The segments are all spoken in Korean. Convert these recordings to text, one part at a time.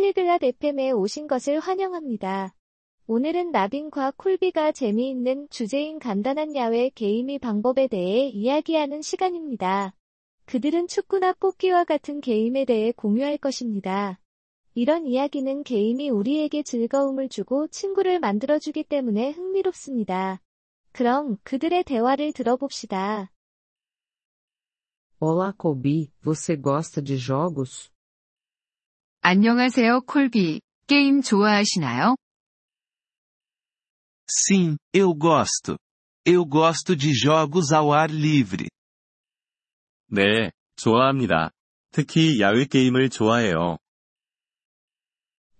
폴리글랏 FM에 오신 것을 환영합니다. 오늘은 나빈과 콜비가 재미있는 주제인 간단한 야외 게임의 방법에 대해 이야기하는 시간입니다. 그들은 축구나 뽑기와 같은 게임에 대해 공유할 것입니다. 이런 이야기는 게임이 우리에게 즐거움을 주고 친구를 만들어주기 때문에 흥미롭습니다. 그럼 그들의 대화를 들어봅시다. Olá Colby, você gosta de jogos? 안녕하세요, 콜비. 게임 좋아하시나요? Sim, eu gosto. Eu gosto de jogos ao ar livre. 네, 좋아합니다. 특히 야외 게임을 좋아해요.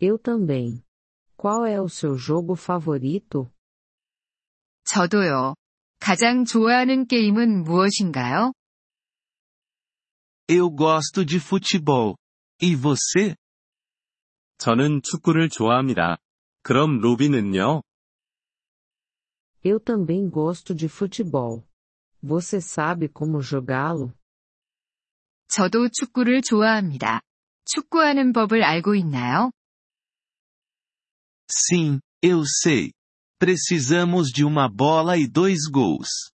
Eu também. Qual é o seu jogo favorito? 저도요. 가장 좋아하는 게임은 무엇인가요? Eu gosto de futebol. E você? 저는 축구를 좋아합니다. 그럼 로비는요? Eu também gosto de futebol. Você sabe como jogá-lo? 저도 축구를 좋아합니다. 축구하는 법을 알고 있나요? Sim, eu sei. Precisamos de uma bola e dois gols.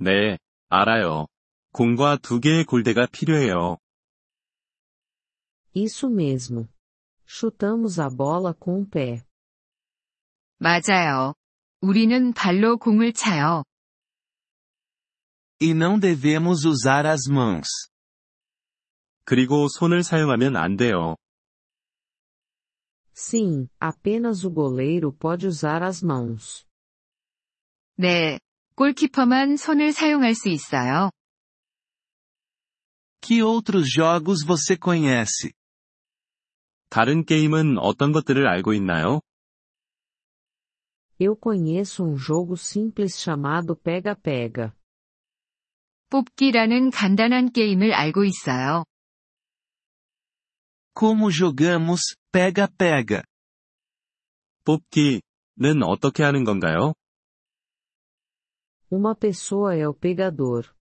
네, 알아요. 공과 두 개의 골대가 필요해요. Isso mesmo. Chutamos a bola com o pé. 맞아요. 우리는 발로 공을 차요. E não devemos usar as mãos. 그리고 손을 사용하면 안 돼요. Sim, apenas o goleiro pode usar as mãos. 네, 골키퍼만 손을 사용할 수 있어요. Que outros jogos você conhece? 다른 게임은 어떤 것들을 알고 있나요? Eu conheço um jogo simples chamado Pega-Pega. 뽑기라는 간단한 게임을 알고 있어요. Como jogamos pega-pega? 뽑기는 어떻게 하는 건가요? Uma pessoa é o pegador.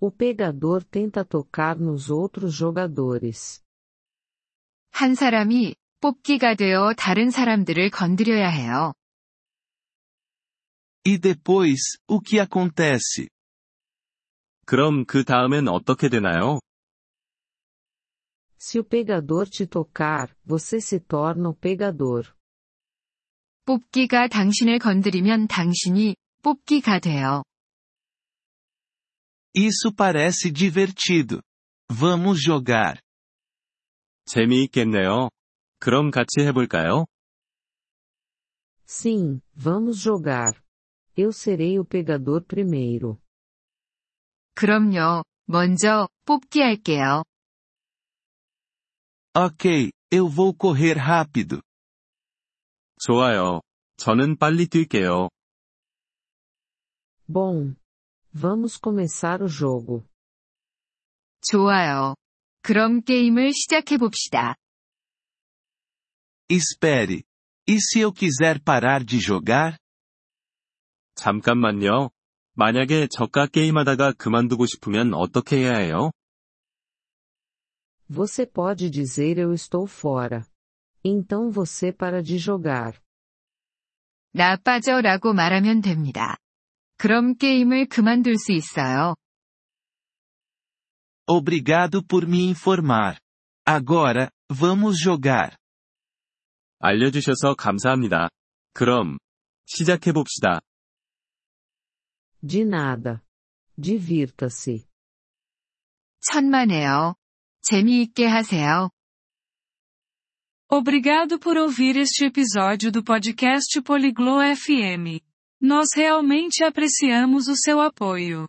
O pegador tenta tocar nos outros jogadores. 한 사람이 뽑기가 되어 다른 사람들을 건드려야 해요. E depois, o que acontece? 그럼 그 다음엔 어떻게 되나요? Se o pegador te tocar, você se torna o pegador. 뽑기가 당신을 건드리면 당신이 뽑기가 돼요. Isso parece divertido. Vamos jogar. 재미있겠네요. 그럼 같이 해볼까요? Sim, vamos jogar. Eu serei o pegador primeiro. 그럼요. 먼저 뽑기 할게요. Ok, eu vou correr rápido. 좋아요. 저는 빨리 뛸게요. Bom. Vamos começar o jogo. 좋아요. 그럼 게임을 시작해 봅시다. Espere. E se eu quiser parar de jogar? 잠깐만요. 만약에 저가 게임하다가 그만두고 싶으면 어떻게 해야 해요? Você pode dizer eu estou fora. Então você para de jogar. 나 빠져라고 말하면 됩니다. 그럼 게임을 그만둘 수 있어요. Obrigado por me informar. Agora, vamos jogar. 알려주셔서 감사합니다. 그럼, 시작해봅시다. De nada. Divirta-se. 천만에요. 재미있게 하세요. Obrigado por ouvir este episódio do podcast Poliglo FM. Nós realmente apreciamos o seu apoio.